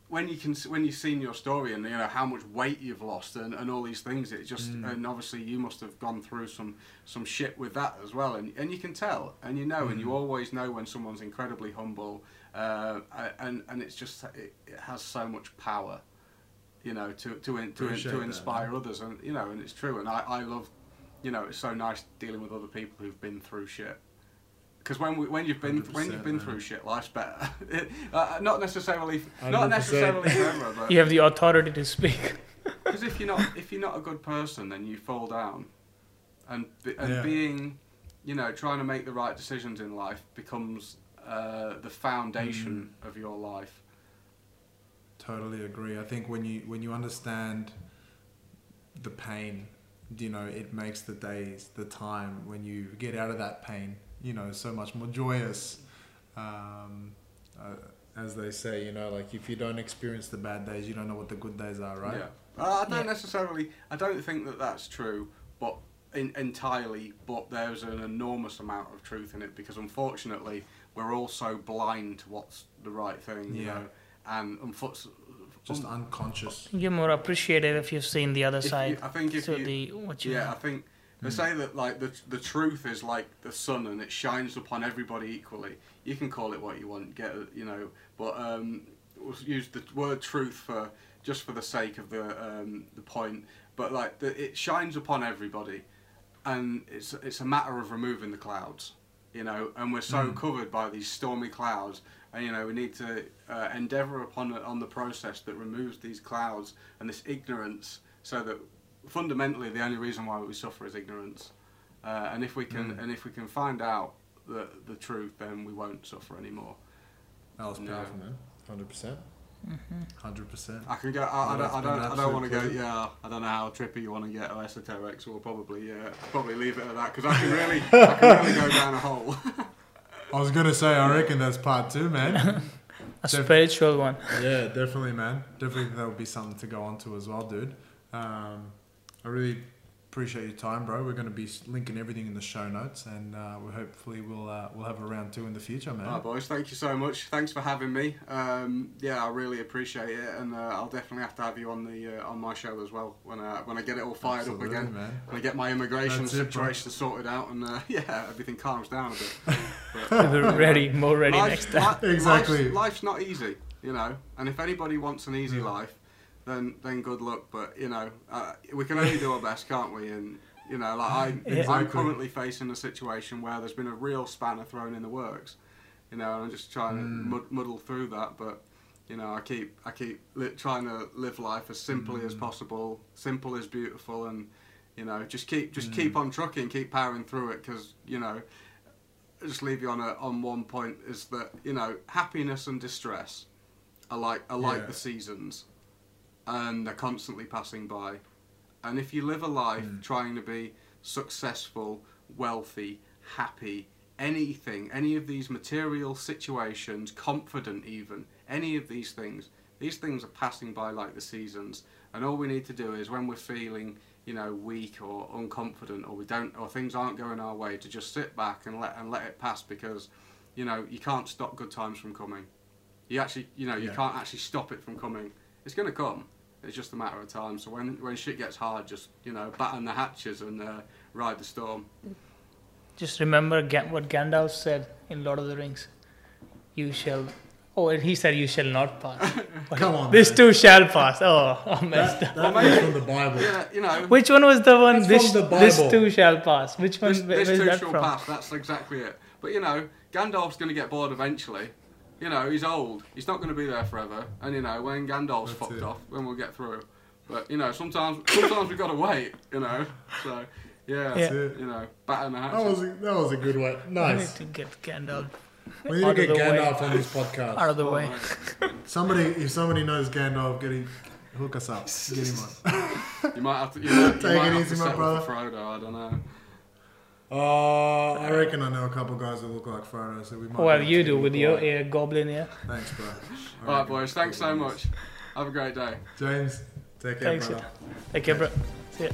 when you can when you've seen your story and you know how much weight you've lost and, and all these things it just Mm. and obviously you must have gone through some some shit with that as well and and you can tell and you know and you Mm. always know when someone's incredibly humble uh, and and it's just it, it has so much power you know to to in, to, Appreciate to inspire man. others and you know and it's true and I, I love you know it's so nice dealing with other people who've been through shit because when we, when you've been when you've been man. through shit, life's better. uh, not necessarily, 100%. not necessarily forever, but You have the authority to speak. because if you're not if you're not a good person, then you fall down, and and Yeah. being, you know, trying to make the right decisions in life becomes uh, the foundation Mm. of your life. Totally agree. I think when you when you understand the pain, you know, it makes the days, the time when you get out of that pain, you know, so much more joyous. Um, uh, as they say, you know, like if you don't experience the bad days, you don't know what the good days are, right? Yeah. Uh, I don't Yeah. necessarily. I don't think that that's true, but in, entirely. But there's an enormous amount of truth in it because unfortunately we're all so blind to what's the right thing. You Yeah. know, and unfortunately. Just unconscious. You're more appreciative if you've seen the other If you- side. I think if so you, the what you yeah, I think they Mm. say that like the the truth is like the sun and it shines upon everybody equally. You can call it what you want, get you know, but um, we'll use the word truth for just for the sake of the um, the point. But like the, it shines upon everybody, and it's it's a matter of removing the clouds, you know. And we're so Mm. covered by these stormy clouds, and you know we need to uh, endeavour upon on the process that removes these clouds and this ignorance, so that fundamentally the only reason why we suffer is ignorance. Uh, and if we can Mm. and if we can find out the the truth, then we won't suffer anymore. That was No. powerful, man. Hundred percent. Hundred percent. I can go. I, I Well, don't. I don't. I don't want to go. pleasure. Yeah. I don't know how trippy you want to get or esoteric. So we'll probably yeah probably leave it at that because I can really I can really go down a hole. I was gonna say, I reckon that's part two, man. a Def- spiritual one. yeah, definitely, man. Definitely, that would be something to go on to as well, dude. Um, I really appreciate your time, bro. We're going to be linking everything in the show notes, and uh, we hopefully we'll uh, we'll have a round two in the future, man. All right, boys. Thank you so much. Thanks for having me. Um, yeah, I really appreciate it, and uh, I'll definitely have to have you on the uh, on my show as well when I when I get it all fired Absolutely, up again. man. When I get my immigration That's it, situation sorted out, and uh, yeah, everything calms down a bit. But, We're ready, more ready Life- next time. li- Exactly. Life's, life's not easy, you know. And if anybody wants an easy Yeah. life, then then good luck. But you know, uh, we can only do our best, can't we? And you know, like I, I'm currently facing a situation where there's been a real spanner thrown in the works. You know, and I'm just trying to Mm. mud- muddle through that. But you know, I keep I keep li- trying to live life as simply as Mm. possible. Simple is beautiful, and you know, just keep just Mm. keep on trucking, keep powering through it, because you know just leave you on a, on one point is that you know happiness and distress are like are like Yeah. the seasons, and they're constantly passing by. And if you live a life Mm. trying to be successful, wealthy, happy, anything, any of these material situations, confident even, any of these things, these things are passing by like the seasons. And all we need to do is when we're feeling, you know, weak or unconfident or we don't or things aren't going our way to just sit back and let and let it pass because, you know, you can't stop good times from coming. You actually you know, you Yeah. can't actually stop it from coming. It's gonna come. It's just a matter of time. So when when shit gets hard, just you know, batten the hatches and uh, ride the storm. Just remember what Gandalf said in Lord of the Rings. You shall. Oh, and he said you shall not pass. But Come on, This man. too shall pass. Oh, I messed up. That is from the Bible. Yeah, you know. Which one was the one? This from the this Bible. too shall pass. Which one? this, where this too that shall from? pass. That's exactly it. But you know, Gandalf's going to get bored eventually. You know, he's old. He's not going to be there forever. And you know, when Gandalf's That's fucked it. off, then we'll get through. But you know, sometimes sometimes we've got to wait. You know, so yeah, Yeah. it. you know, batten the That was a, that was a good one. We Nice. need to get Gandalf We need to get the way. Gandalf on this podcast. out of the Oh, way. mate. Somebody, if somebody knows Gandalf, get him, hook us up. Get him on. You might have to. You might, you Take might it have easy, to my settle brother. for Frodo. I don't know. Oh, I reckon I know a couple guys that look like Frodo, so we might. Well, be you able to do get with him your quiet. ear goblin ear. Thanks, bro. All right, boys. Thanks so much. Have a great day. James, take care, Thanks. brother. Take care, bro. See ya.